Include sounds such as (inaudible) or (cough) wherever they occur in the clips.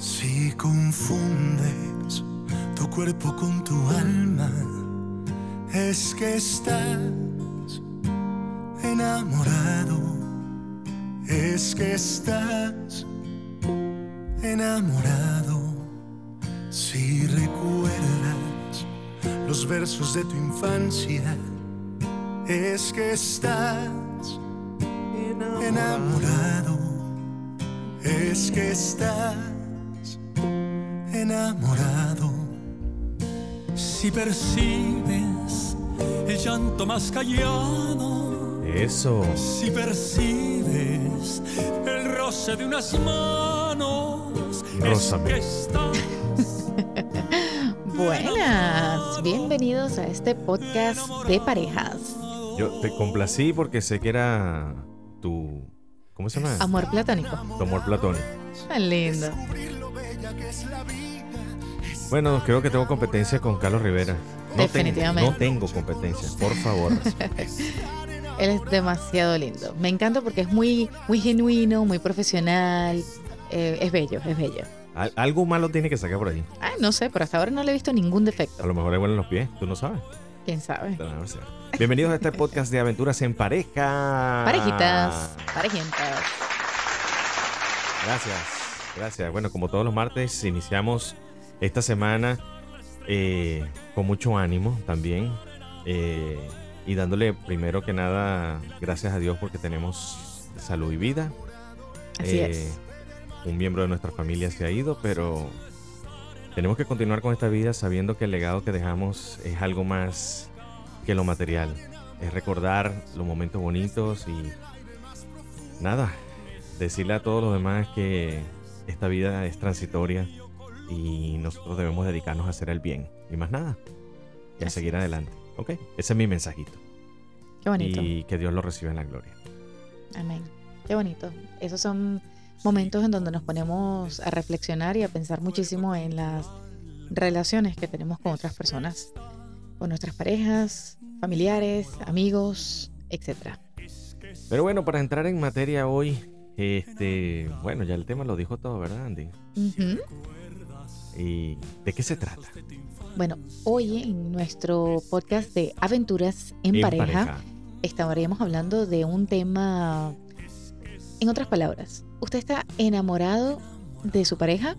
Si confundes tu cuerpo con tu alma, es que estás enamorado, es que estás enamorado. Si recuerdas los versos de tu infancia, es que estás enamorado, es que estás enamorado. Si percibes el llanto más callado, Eso. si percibes el roce de unas manos, Rózame. es que estás (laughs) Buenas, bienvenidos a este podcast de parejas. Yo te complací porque sé que era tu. ¿Cómo se llama? Amor platónico. Tu amor platónico. Tan lindo. Bueno, creo que tengo competencia con Carlos Rivera. No tengo- Definitivamente. no tengo competencia, por favor. (laughs) Él es demasiado lindo. Me encanta porque es muy, muy genuino, muy profesional. Eh, es bello, es bello. Al- algo malo tiene que sacar por ahí. Ah, no sé, pero hasta ahora no le he visto ningún A defecto. lo mejor le huelen los pies, tú no sabes. ¿Quién sabe? A. Bienvenidos a este podcast de aventuras en pareja. Parejitas, parejitas. Gracias, gracias. Bueno, como todos los martes, iniciamos esta semana eh, con mucho ánimo también. eh, y dándole primero que nada gracias a Dios porque tenemos salud y vida. Así Eh, es. Un miembro de nuestra familia se ha ido, pero tenemos que continuar con esta vida sabiendo que el legado que dejamos es algo más que lo material. Es recordar los momentos bonitos y nada, decirle a todos los demás que esta vida es transitoria y nosotros debemos dedicarnos a hacer el bien y más nada. Y a Así seguir es. adelante. ¿Ok? Ese es mi mensajito. Qué bonito. Y que Dios lo reciba en la gloria. Amén. Qué bonito. Esos son momentos en donde nos ponemos a reflexionar y a pensar muchísimo en las relaciones que tenemos con otras personas, con nuestras parejas, familiares, amigos, etc. Pero bueno, para entrar en materia hoy, este, bueno, ya el tema lo dijo todo, ¿verdad, Andy? ¿Y de qué se trata? Bueno, hoy en nuestro podcast de aventuras en, pareja, estaríamos hablando de un tema, en otras palabras, ¿usted está enamorado de su pareja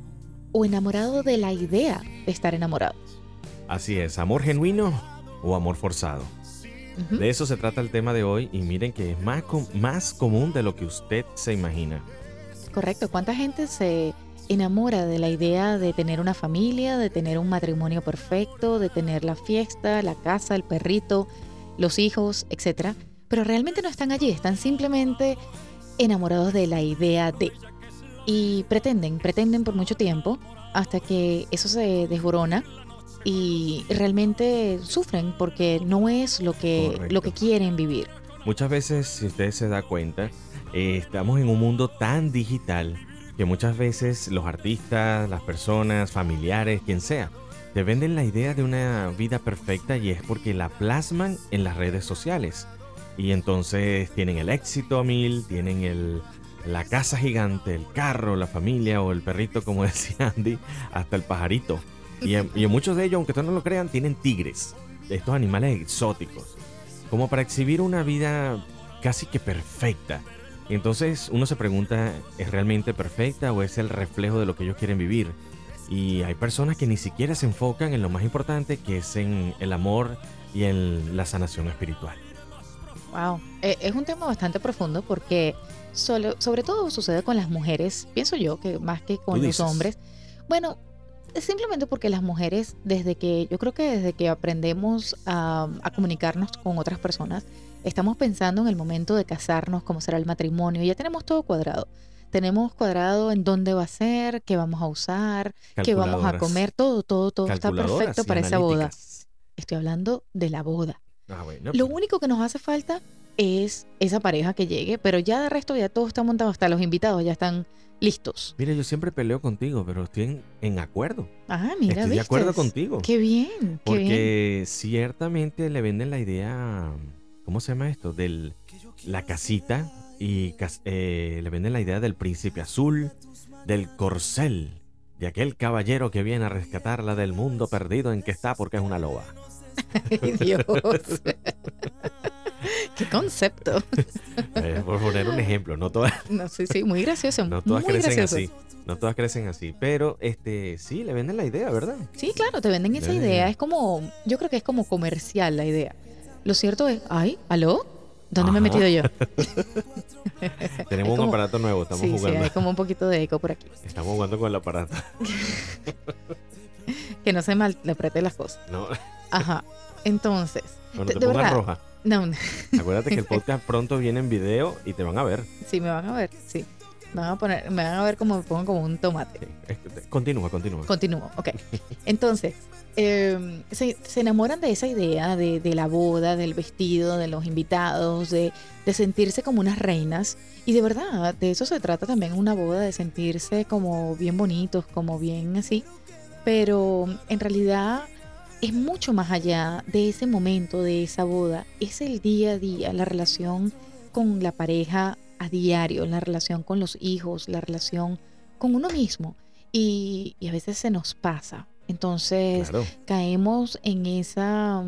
o enamorado de la idea de estar enamorado? Así es, amor genuino o amor forzado. De eso se trata el tema de hoy y miren que es más, com- más común de lo que usted se imagina. Correcto. ¿Cuánta gente se enamora de la idea de tener una familia, de tener un matrimonio perfecto, de tener la fiesta, la casa, el perrito, los hijos, etcétera? Pero realmente no están allí, están simplemente enamorados de la idea de. Y pretenden, pretenden por mucho tiempo hasta que eso se desborona y realmente sufren porque no es lo que, Correcto. lo que quieren vivir. Muchas veces, si usted se da cuenta, eh, estamos en un mundo tan digital que muchas veces los artistas, las personas, familiares, quien sea, te venden la idea de una vida perfecta y es porque la plasman en las redes sociales. Y entonces tienen el éxito a mil, tienen el, la casa gigante, el carro, la familia o el perrito, como (laughs) decía Andy, hasta el pajarito. Y en, muchos de ellos, aunque no lo crean, tienen tigres, estos animales exóticos como para exhibir una vida casi que perfecta. Y entonces uno se pregunta, ¿es realmente perfecta o es el reflejo de lo que ellos quieren vivir? Y hay personas que ni siquiera se enfocan en lo más importante, que es en el amor y en la sanación espiritual. Wow, Eh, es un tema bastante profundo porque solo, sobre todo sucede con las mujeres, pienso yo, que más que con los hombres. Bueno, simplemente porque las mujeres, desde que, yo creo que desde que aprendemos a, a comunicarnos con otras personas, estamos pensando en el momento de casarnos, cómo será el matrimonio, ya tenemos todo cuadrado. Tenemos cuadrado en dónde va a ser, qué vamos a usar, qué vamos a comer, todo, todo, todo está perfecto para esa boda. Estoy hablando de la boda. Ah, bueno, Lo único que nos hace falta es esa pareja que llegue, pero ya de resto ya todo está montado, hasta los invitados ya están listos. Mira, yo siempre peleo contigo, pero estoy en, en acuerdo. Ah, mira, estoy de acuerdo contigo. Qué bien, qué bien. Porque ciertamente le venden la idea, ¿cómo se llama esto? De la casita y eh, le venden la idea del príncipe azul, del corcel, de aquel caballero que viene a rescatarla del mundo perdido en que está porque es una loba. (laughs) Ay, Dios. (laughs) Qué concepto. (laughs) Eh, por poner un ejemplo, no todas, (laughs) No, sí, sí, muy gracioso. no todas muy crecen gracioso. así. No todas crecen así, pero este sí le venden la idea, ¿verdad? Sí, claro, te venden esa idea. Es como, yo creo que es como comercial la idea. Lo cierto es, ay, ¿aló? ¿Dónde me he metido yo? (laughs) Tenemos un aparato nuevo, estamos sí, sí, jugando. hay como un poquito de eco por aquí. Estamos jugando con el aparato. Que no se malinterprete las cosas. No, Ajá. Entonces, de, te de verdad. roja. No, no, Acuérdate que el (laughs) podcast pronto viene en video y te van a ver. sí, me van a ver, sí. Me van a poner, me van a ver como me pongo como un tomate. Sí, Continúa, continúa. Continúo, ok. (laughs) Entonces, eh, se, se enamoran de esa idea de, de la boda, del vestido, de los invitados, de, de sentirse como unas reinas. Y de verdad, de eso se trata también una boda, de sentirse como bien bonitos, como bien así. Pero en realidad es mucho más allá de ese momento, de esa boda. Es el día a día, la relación con la pareja a diario, la relación con los hijos, la relación con uno mismo y, y a veces se nos pasa. Entonces Claro. caemos en esa,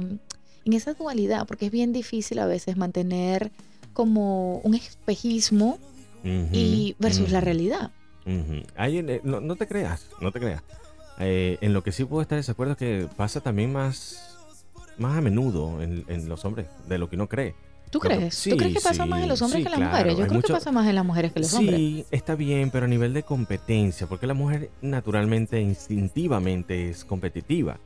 en esa dualidad, porque es bien difícil a veces mantener como un espejismo y versus la realidad. eh, no, no te creas, no te creas. Eh, en lo que sí puedo estar de desacuerdo es que pasa también más, más a menudo en, en los hombres de lo que uno cree. ¿Tú Lo que- crees? sí, ¿Tú crees que pasa más en los sí, hombres sí, que en las claro, mujeres? Yo creo mucho- que pasa más en las mujeres que en los hombres. Sí, está bien, pero a nivel de competencia, porque la mujer naturalmente, instintivamente es competitiva.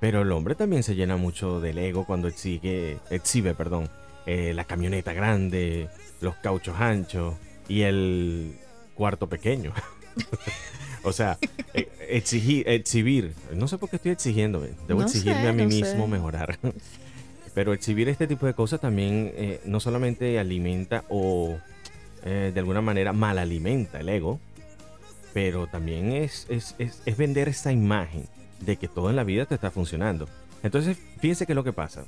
Pero el hombre también se llena mucho del ego cuando exige, exhibe perdón, eh, la camioneta grande, los cauchos anchos y el cuarto pequeño. (laughs) (laughs) o sea, eh, exigir, exhibir, no sé por qué estoy exigiendo, debo No exigirme sé, a mí no mismo sé. mejorar. (laughs) Pero exhibir este tipo de cosas también eh, no solamente alimenta o eh, de alguna manera mal alimenta el ego, pero también es, es, es- es vender esa imagen de que todo en la vida te está funcionando. Entonces, fíjense que lo que pasa.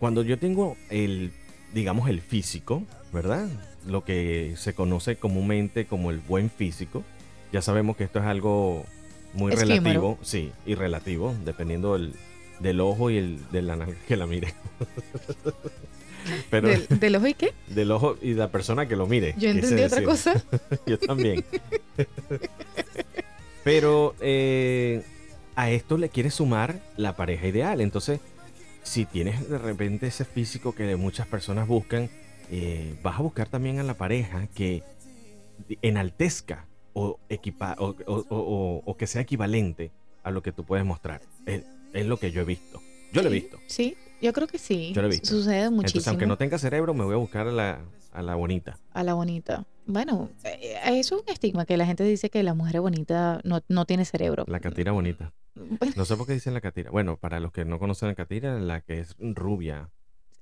Cuando yo tengo el, digamos, el físico, ¿verdad? Lo que se conoce comúnmente como el buen físico, ya sabemos que esto es algo muy relativo, sí, y relativo, dependiendo del, del ojo y el de la nalga que la mire. (laughs) Pero ¿Del, del ojo y qué? (laughs) del ojo y la persona que lo mire. Yo entendí otra cosa. (laughs) Yo también. Pero eh, a esto le quieres sumar la pareja ideal. Entonces, si tienes de repente ese físico que muchas personas buscan, eh, vas a buscar también a la pareja que enaltezca o, equipa o, o- o- que sea equivalente a lo que tú puedes mostrar. Es, es lo que yo he visto. Yo lo he visto. Sí, yo creo que sí. Yo lo he visto. Sucede muchísimo. Entonces, aunque no tenga cerebro, me voy a buscar a la, a la bonita. A la bonita. Bueno, eh, eso es un estigma que la gente dice que la mujer bonita no, no tiene cerebro. La catira bonita. No sé por qué dicen la catira. Bueno, para los que no conocen la catira, la que es rubia.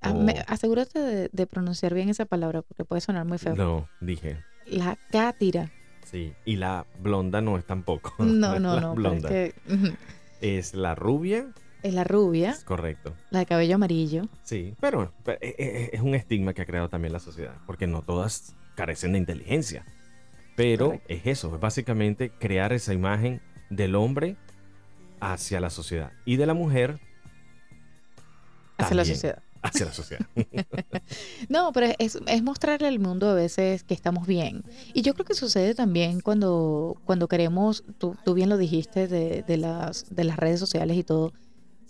a- o- me- asegúrate de, de pronunciar bien esa palabra porque puede sonar muy feo. No, dije. La cátira. Sí. Y la blonda no es tampoco. No, (laughs) no, no. es, que. Es la rubia. es la rubia, Es correcto. la de cabello amarillo. Sí. Pero, pero, eh, eh, es un estigma que ha creado también la sociedad. Porque no todas carecen de inteligencia. Pero Correcto. es eso. Es básicamente crear esa imagen del hombre hacia la sociedad. Y de la mujer hacia la sociedad. Hacia la sociedad. (laughs) No, pero es, es mostrarle al mundo a veces que estamos bien. Y yo creo que sucede también cuando, cuando queremos, tú, tú bien lo dijiste, de, de las, de las redes sociales y todo.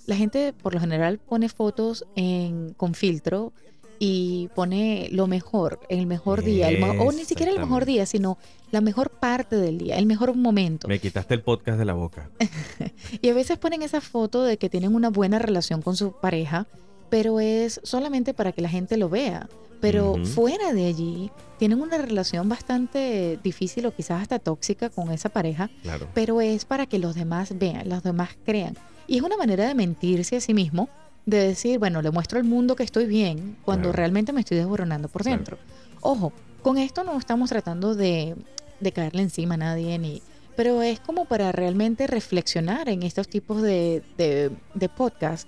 La gente por lo general pone fotos en, con filtro y pone lo mejor, el mejor día, el o ni siquiera el mejor día, sino la mejor parte del día, el mejor momento. Me quitaste el podcast de la boca. (laughs) Y a veces ponen esa foto de que tienen una buena relación con su pareja, pero es solamente para que la gente lo vea. Pero Ujú. fuera de allí, tienen una relación bastante difícil o quizás hasta tóxica con esa pareja, Claro. pero es para que los demás vean, los demás crean. Y es una manera de mentirse a sí mismo, de decir, bueno, le muestro al mundo que estoy bien, cuando Claro. realmente me estoy desboronando por Claro. dentro. Ojo, con esto no estamos tratando de, de caerle encima a nadie, ni, pero es como para realmente reflexionar en estos tipos de, de, de podcast,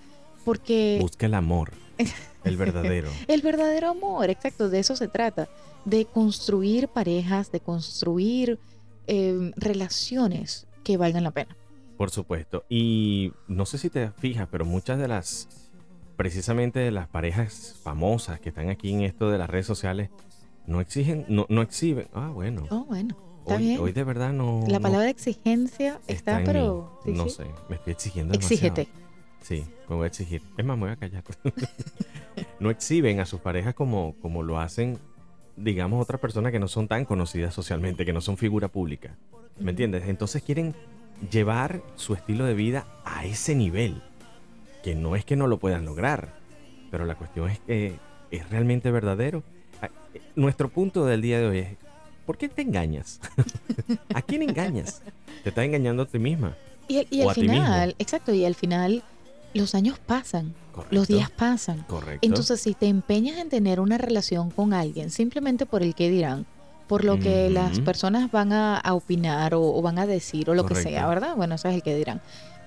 porque Busca el amor. (laughs) El verdadero. el verdadero amor, exacto, de eso se trata, de construir parejas, de construir eh, relaciones que valgan la pena. Por supuesto. Y no sé si te fijas, pero muchas de las, precisamente de las parejas famosas que están aquí en esto de las redes sociales, no exigen, no, no exhiben. Ah, bueno. Oh, bueno. Está Hoy, bien. hoy de verdad no. la no palabra exigencia está, mí. pero... sí, no sí. sé, me estoy exigiendo demasiado. Exígete. Sí, me voy a exigir. Es más, me voy a callar. (laughs) no exhiben a sus parejas como, como lo hacen, digamos, otras personas que no son tan conocidas socialmente, que no son figura pública. ¿Me entiendes? Entonces quieren llevar su estilo de vida a ese nivel. Que no es que no lo puedan lograr, pero la cuestión es que es realmente verdadero. Ah, eh, Nuestro punto del día de hoy es, ¿por qué te engañas? (laughs) ¿A quién engañas? Te estás engañando a ti misma. Y, y O al a ti mismo. final, exacto, y al final los años pasan, Correcto. los días pasan. Correcto. Entonces, si te empeñas en tener una relación con alguien simplemente por el que dirán, por lo que las personas van a, a opinar o, o van a decir o lo que sea, ¿verdad? Bueno, eso es el que dirán.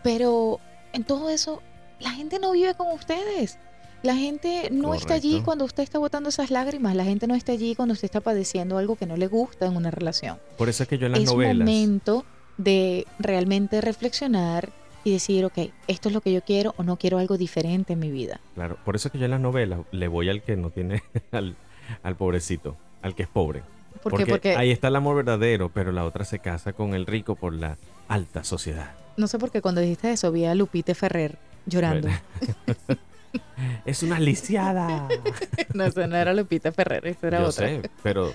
Pero en todo eso, la gente no vive con ustedes. La gente no está allí cuando usted está botando esas lágrimas. La gente no está allí cuando usted está padeciendo algo que no le gusta en una relación. Por eso es que yo en las es novelas. momento de realmente reflexionar y decir, ok, esto es lo que yo quiero o no quiero algo diferente en mi vida. Claro, por eso es que yo en las novelas le voy al que no tiene, (laughs) al, al pobrecito, al que es pobre. Porque, Porque ahí está el amor verdadero, pero la otra se casa con el rico por la alta sociedad. no sé por qué cuando dijiste eso vi a Lupite Ferrer llorando. Bueno. (laughs) Es una lisiada. (laughs) no, eso no era Lupita Ferrer, eso era yo otra. sé, pero,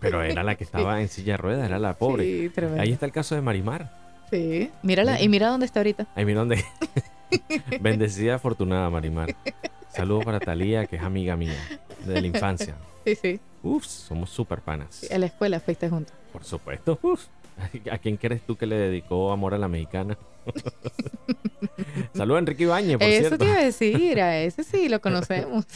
pero era la que estaba en silla de ruedas, era la pobre. Sí. Ahí está el caso de Marimar. Sí. Mírala, Mira. y mira dónde está ahorita. Ahí mira dónde. (laughs) Bendecida, afortunada Marimar. Saludos para Talía, que es amiga mía de la infancia. Sí, sí. Uf, somos super panas. A la escuela fuiste juntos. Por supuesto. Uf. ¿A quién crees tú que le dedicó amor a la mexicana? (laughs) Saludos a Enrique Ibañez, por Eso cierto. te iba a decir, a ese sí lo conocemos.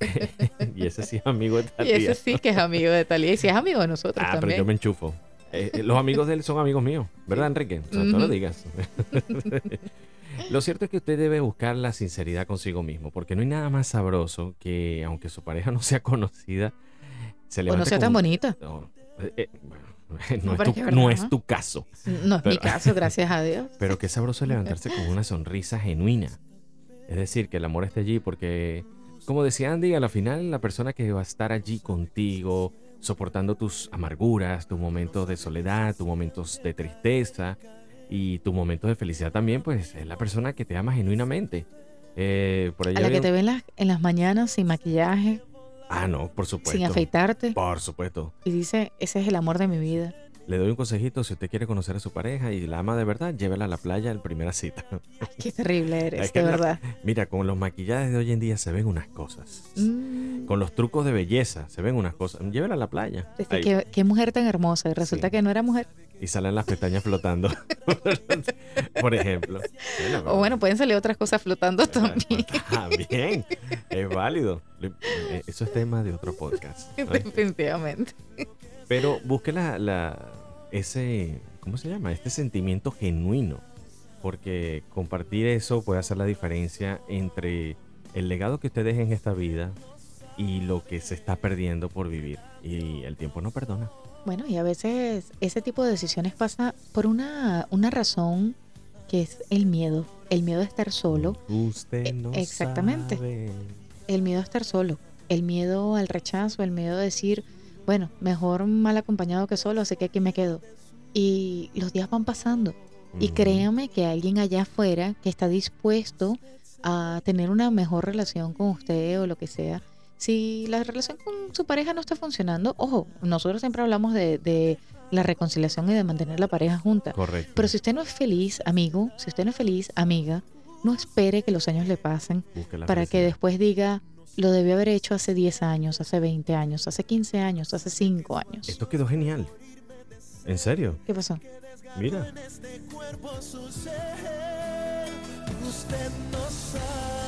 (laughs) y ese sí es amigo de y Talía. ese sí que es amigo de Talía. Y si es amigo de nosotros ah, pero yo me enchufo. Eh, eh, los amigos de él son amigos míos, ¿verdad, Enrique? O sea, tú lo digas. (laughs) lo cierto es que usted debe buscar la sinceridad consigo mismo, porque no hay nada más sabroso que, aunque su pareja (laughs) no sea conocida, se O levante no sea con- tan bonita. No, eh, bueno, no, (laughs) No, es, tu, caso. No es mi Pero- caso, gracias a Dios. Pero qué sabroso es levantarse con una sonrisa genuina. Es decir, que el amor esté allí porque, como decía Andy, a la final la persona que va a estar allí contigo, soportando tus amarguras, tus momentos de soledad, tus momentos de tristeza y tus momentos de felicidad también, pues es la persona que te ama genuinamente. Eh, por allá A la había que te un- ve en las, en las mañanas sin maquillaje, Ah, no, por supuesto. sin afeitarte. Por supuesto. Y dice, ese es el amor de mi vida. Le doy un consejito, si usted quiere conocer a su pareja y la ama de verdad, llévela a la playa en primera cita. Ay, qué terrible (laughs) eres, de la- verdad. Mira, con los maquillajes de hoy en día se ven unas cosas. Mm, Con los trucos de belleza se ven unas cosas. Llévela a la playa. qué, qué mujer tan hermosa. Y resulta Sí. que no era mujer. Y salen las pestañas flotando. (laughs) Por ejemplo. (laughs) O bueno, pueden salir otras cosas flotando también. También. Es válido. Eh, Eso es tema de otro podcast. (laughs) ¿no? Definitivamente. Pero busque la, la- ese, ¿cómo se llama? Este sentimiento genuino. Porque compartir eso puede hacer la diferencia entre el legado que usted deje en esta vida y lo que se está perdiendo por vivir. Y el tiempo no perdona. Bueno, y a veces ese tipo de decisiones pasa por una, una razón que es el miedo. El miedo a estar solo. Usted E- no exactamente. sabe. El miedo a estar solo. El miedo al rechazo. El miedo a decir, bueno, mejor mal acompañado que solo, así que aquí me quedo. Y los días van pasando. Y Ujú. créame que alguien allá afuera que está dispuesto a tener una mejor relación con usted o lo que sea. Si la relación con su pareja no está funcionando, ojo, nosotros siempre hablamos de, de la reconciliación y de mantener la pareja junta. Correcto. Pero si usted no es feliz, amigo, si usted no es feliz, amiga, no espere que los años le pasen para que después diga, lo debí haber hecho hace 10 años, hace 20 años, hace 15 años, hace 5 años. Esto quedó genial. ¿En serio? ¿Qué pasó? Mira. este. Usted no sabe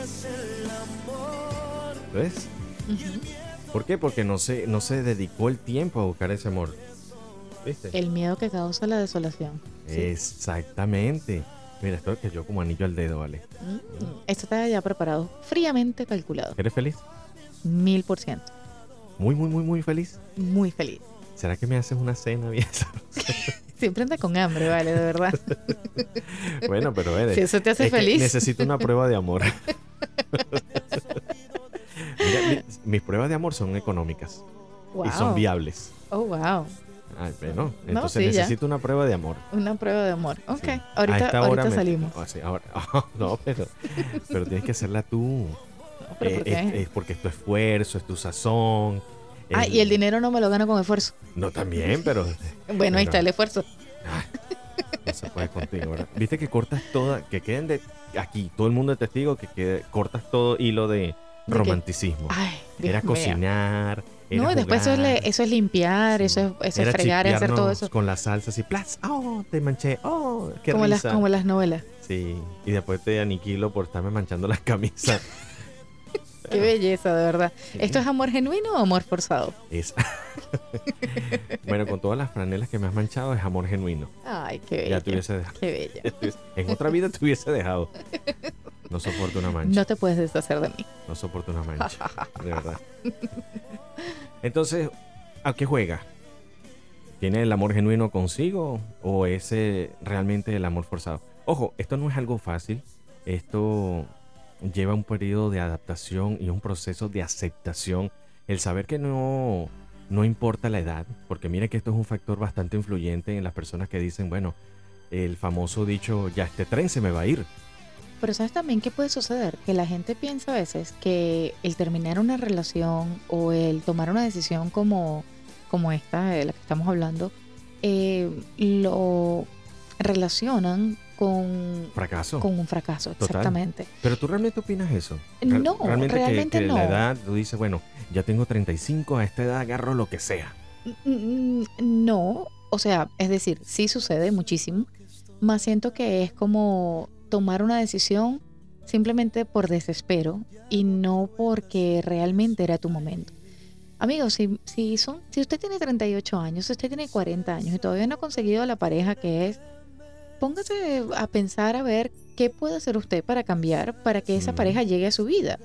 lo que es el amor. ¿Ves? ¿Por qué? Porque no se, no se dedicó el tiempo a buscar ese amor. ¿Viste? El miedo que causa la desolación. Exactamente. Mira, esto que yo como anillo al dedo, ¿vale? Mm, Esto está ya preparado, fríamente calculado. ¿Eres feliz? Mil por ciento. Muy, muy, muy, muy feliz. Muy feliz. ¿Será que me haces una cena bien? (laughs) Siempre anda con hambre, vale, de verdad. (laughs) Bueno, pero eres. Si eso te hace es feliz. Necesito una prueba de amor. (laughs) Mira, mis pruebas de amor son económicas Wow. y son viables. Oh, wow. Ay, bueno, entonces sí, ya. necesito una prueba de amor. Una prueba de amor. Ok, Sí. Ahorita, ahorita me- salimos. Sí, ahora- (laughs) no, pero, pero tienes que hacerla tú. No, pero Eh, ¿por es, qué? es porque es tu esfuerzo, es tu sazón. Ah, y el dinero no me lo gano con esfuerzo. No, también, pero (laughs) Bueno, ahí está el esfuerzo. no se puede contigo, ¿verdad? Viste que cortas toda, que queden de aquí, todo el mundo de testigo, que quede, cortas todo hilo de romanticismo. Ay, Dios era cocinar. Era No, y después eso es, eso es limpiar, eso es, eso es fregar, es hacer todo eso. Con las salsas y plas. Oh, te manché. Oh, qué Como las, como las novelas. Sí, y después te aniquilo por estarme manchando las camisas. (laughs) Qué belleza, de verdad. ¿Esto es amor genuino o amor forzado? Es- (laughs) bueno, con todas las franelas que me has manchado es amor genuino. Ay, qué Ya bella. te hubiese dejado. Qué bella. (laughs) En otra vida te hubiese dejado. No soporto una mancha. No te puedes deshacer de mí. No soporto una mancha. (laughs) De verdad. Entonces, ¿a qué juega? ¿Tiene el amor genuino consigo o es eh, realmente el amor forzado? Ojo, esto no es algo fácil. Esto lleva un periodo de adaptación y un proceso de aceptación. El saber que no, no importa la edad, porque mire que esto es un factor bastante influyente en las personas que dicen, bueno, el famoso dicho, ya este tren se me va a ir. Pero sabes también qué puede suceder, que la gente piensa a veces que el terminar una relación o el tomar una decisión como, como esta de la que estamos hablando, eh, lo relacionan con, Fracaso. con un fracaso, Total. exactamente. Pero tú realmente opinas eso? No, que- realmente que, no. la edad, tú dices, bueno, ya tengo 35, a esta edad agarro lo que sea. Mm, No, o sea, es decir, sí sucede muchísimo, más siento que es como tomar una decisión simplemente por desespero y no porque realmente era tu momento. Amigos, si, si, son, si usted tiene 38 años, si usted tiene 40 años y todavía no ha conseguido la pareja que es, póngase a pensar a ver qué puede hacer usted para cambiar para que esa Mm. pareja llegue a su vida.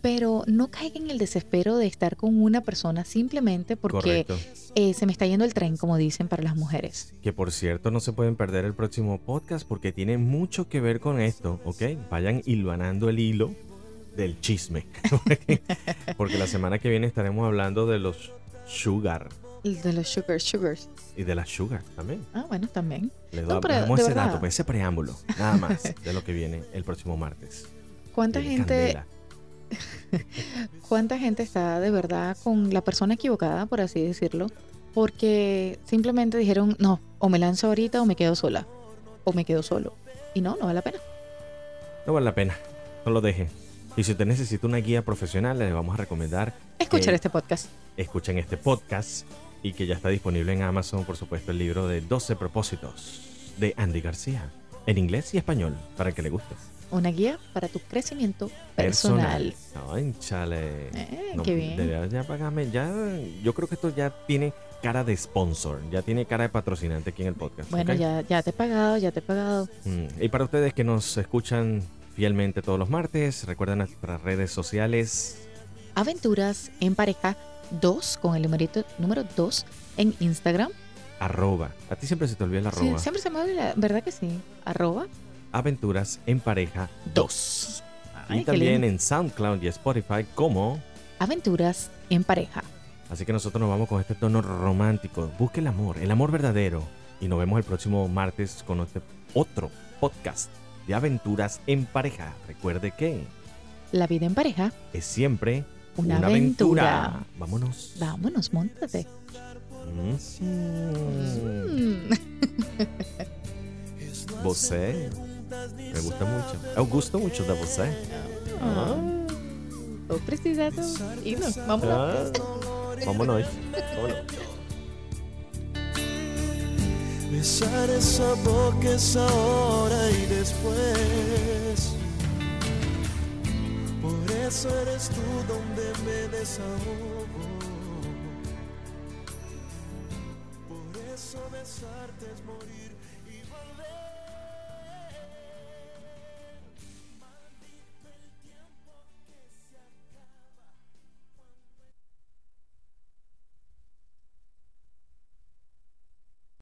Pero no caiga en el desespero de estar con una persona simplemente porque eh, se me está yendo el tren, como dicen para las mujeres. Que por cierto, no se pueden perder el próximo podcast porque tiene mucho que ver con esto, ¿ok? Vayan hilvanando el hilo del chisme. (laughs) porque la semana que viene estaremos hablando de los sugar El De los sugar sugars. y de las sugar también. Ah, bueno, también. Les No, doy- ese verdad. dato, pues, ese preámbulo, nada más (laughs) de lo que viene el próximo martes. ¿Cuánta gente, (laughs) cuánta gente está de verdad con la persona equivocada, por así decirlo? Porque simplemente dijeron, no, o me lanzo ahorita o me quedo sola. O me quedo solo. Y no, no vale la pena. No vale la pena, no lo dejen. Y si usted necesita una guía profesional, le vamos a recomendar Escuchar este podcast. escuchen este podcast y que ya está disponible en Amazon, por supuesto, el libro de 12 propósitos de Andy García, en inglés y español, para que le guste. Una guía para tu crecimiento personal. Ay, chale. Eh, No, qué bien. deberías ya pagarme, ya, yo creo que esto ya tiene cara de sponsor, ya tiene cara de patrocinante aquí en el podcast. Bueno, ya, ya te he pagado, ya te he pagado. Mm, Y para ustedes que nos escuchan fielmente todos los martes, recuerden nuestras redes sociales. Aventuras en pareja 2, con el numerito número 2 en Instagram. Arroba. A ti siempre se te olvida el Sí, arroba. siempre se me olvida, ¿verdad que sí? Arroba Aventuras en pareja 2. Ay, Y también lindo. en SoundCloud y Spotify como. Aventuras en pareja. Así que nosotros nos vamos con este tono romántico. Busque el amor, el amor verdadero. Y nos vemos el próximo martes con este otro podcast de aventuras en pareja. Recuerde que La vida en pareja. es siempre Una una, aventura. aventura. Vámonos. Vámonos, montate. Mm. (laughs) Mm. Você. Me gusta mucho. Eu gosto mucho de você. Ah. Precisato. Y nos vamos. Ah, vámonos. Vámonos. Besar esa boca es ahora y después. Eres tú donde me desahogo.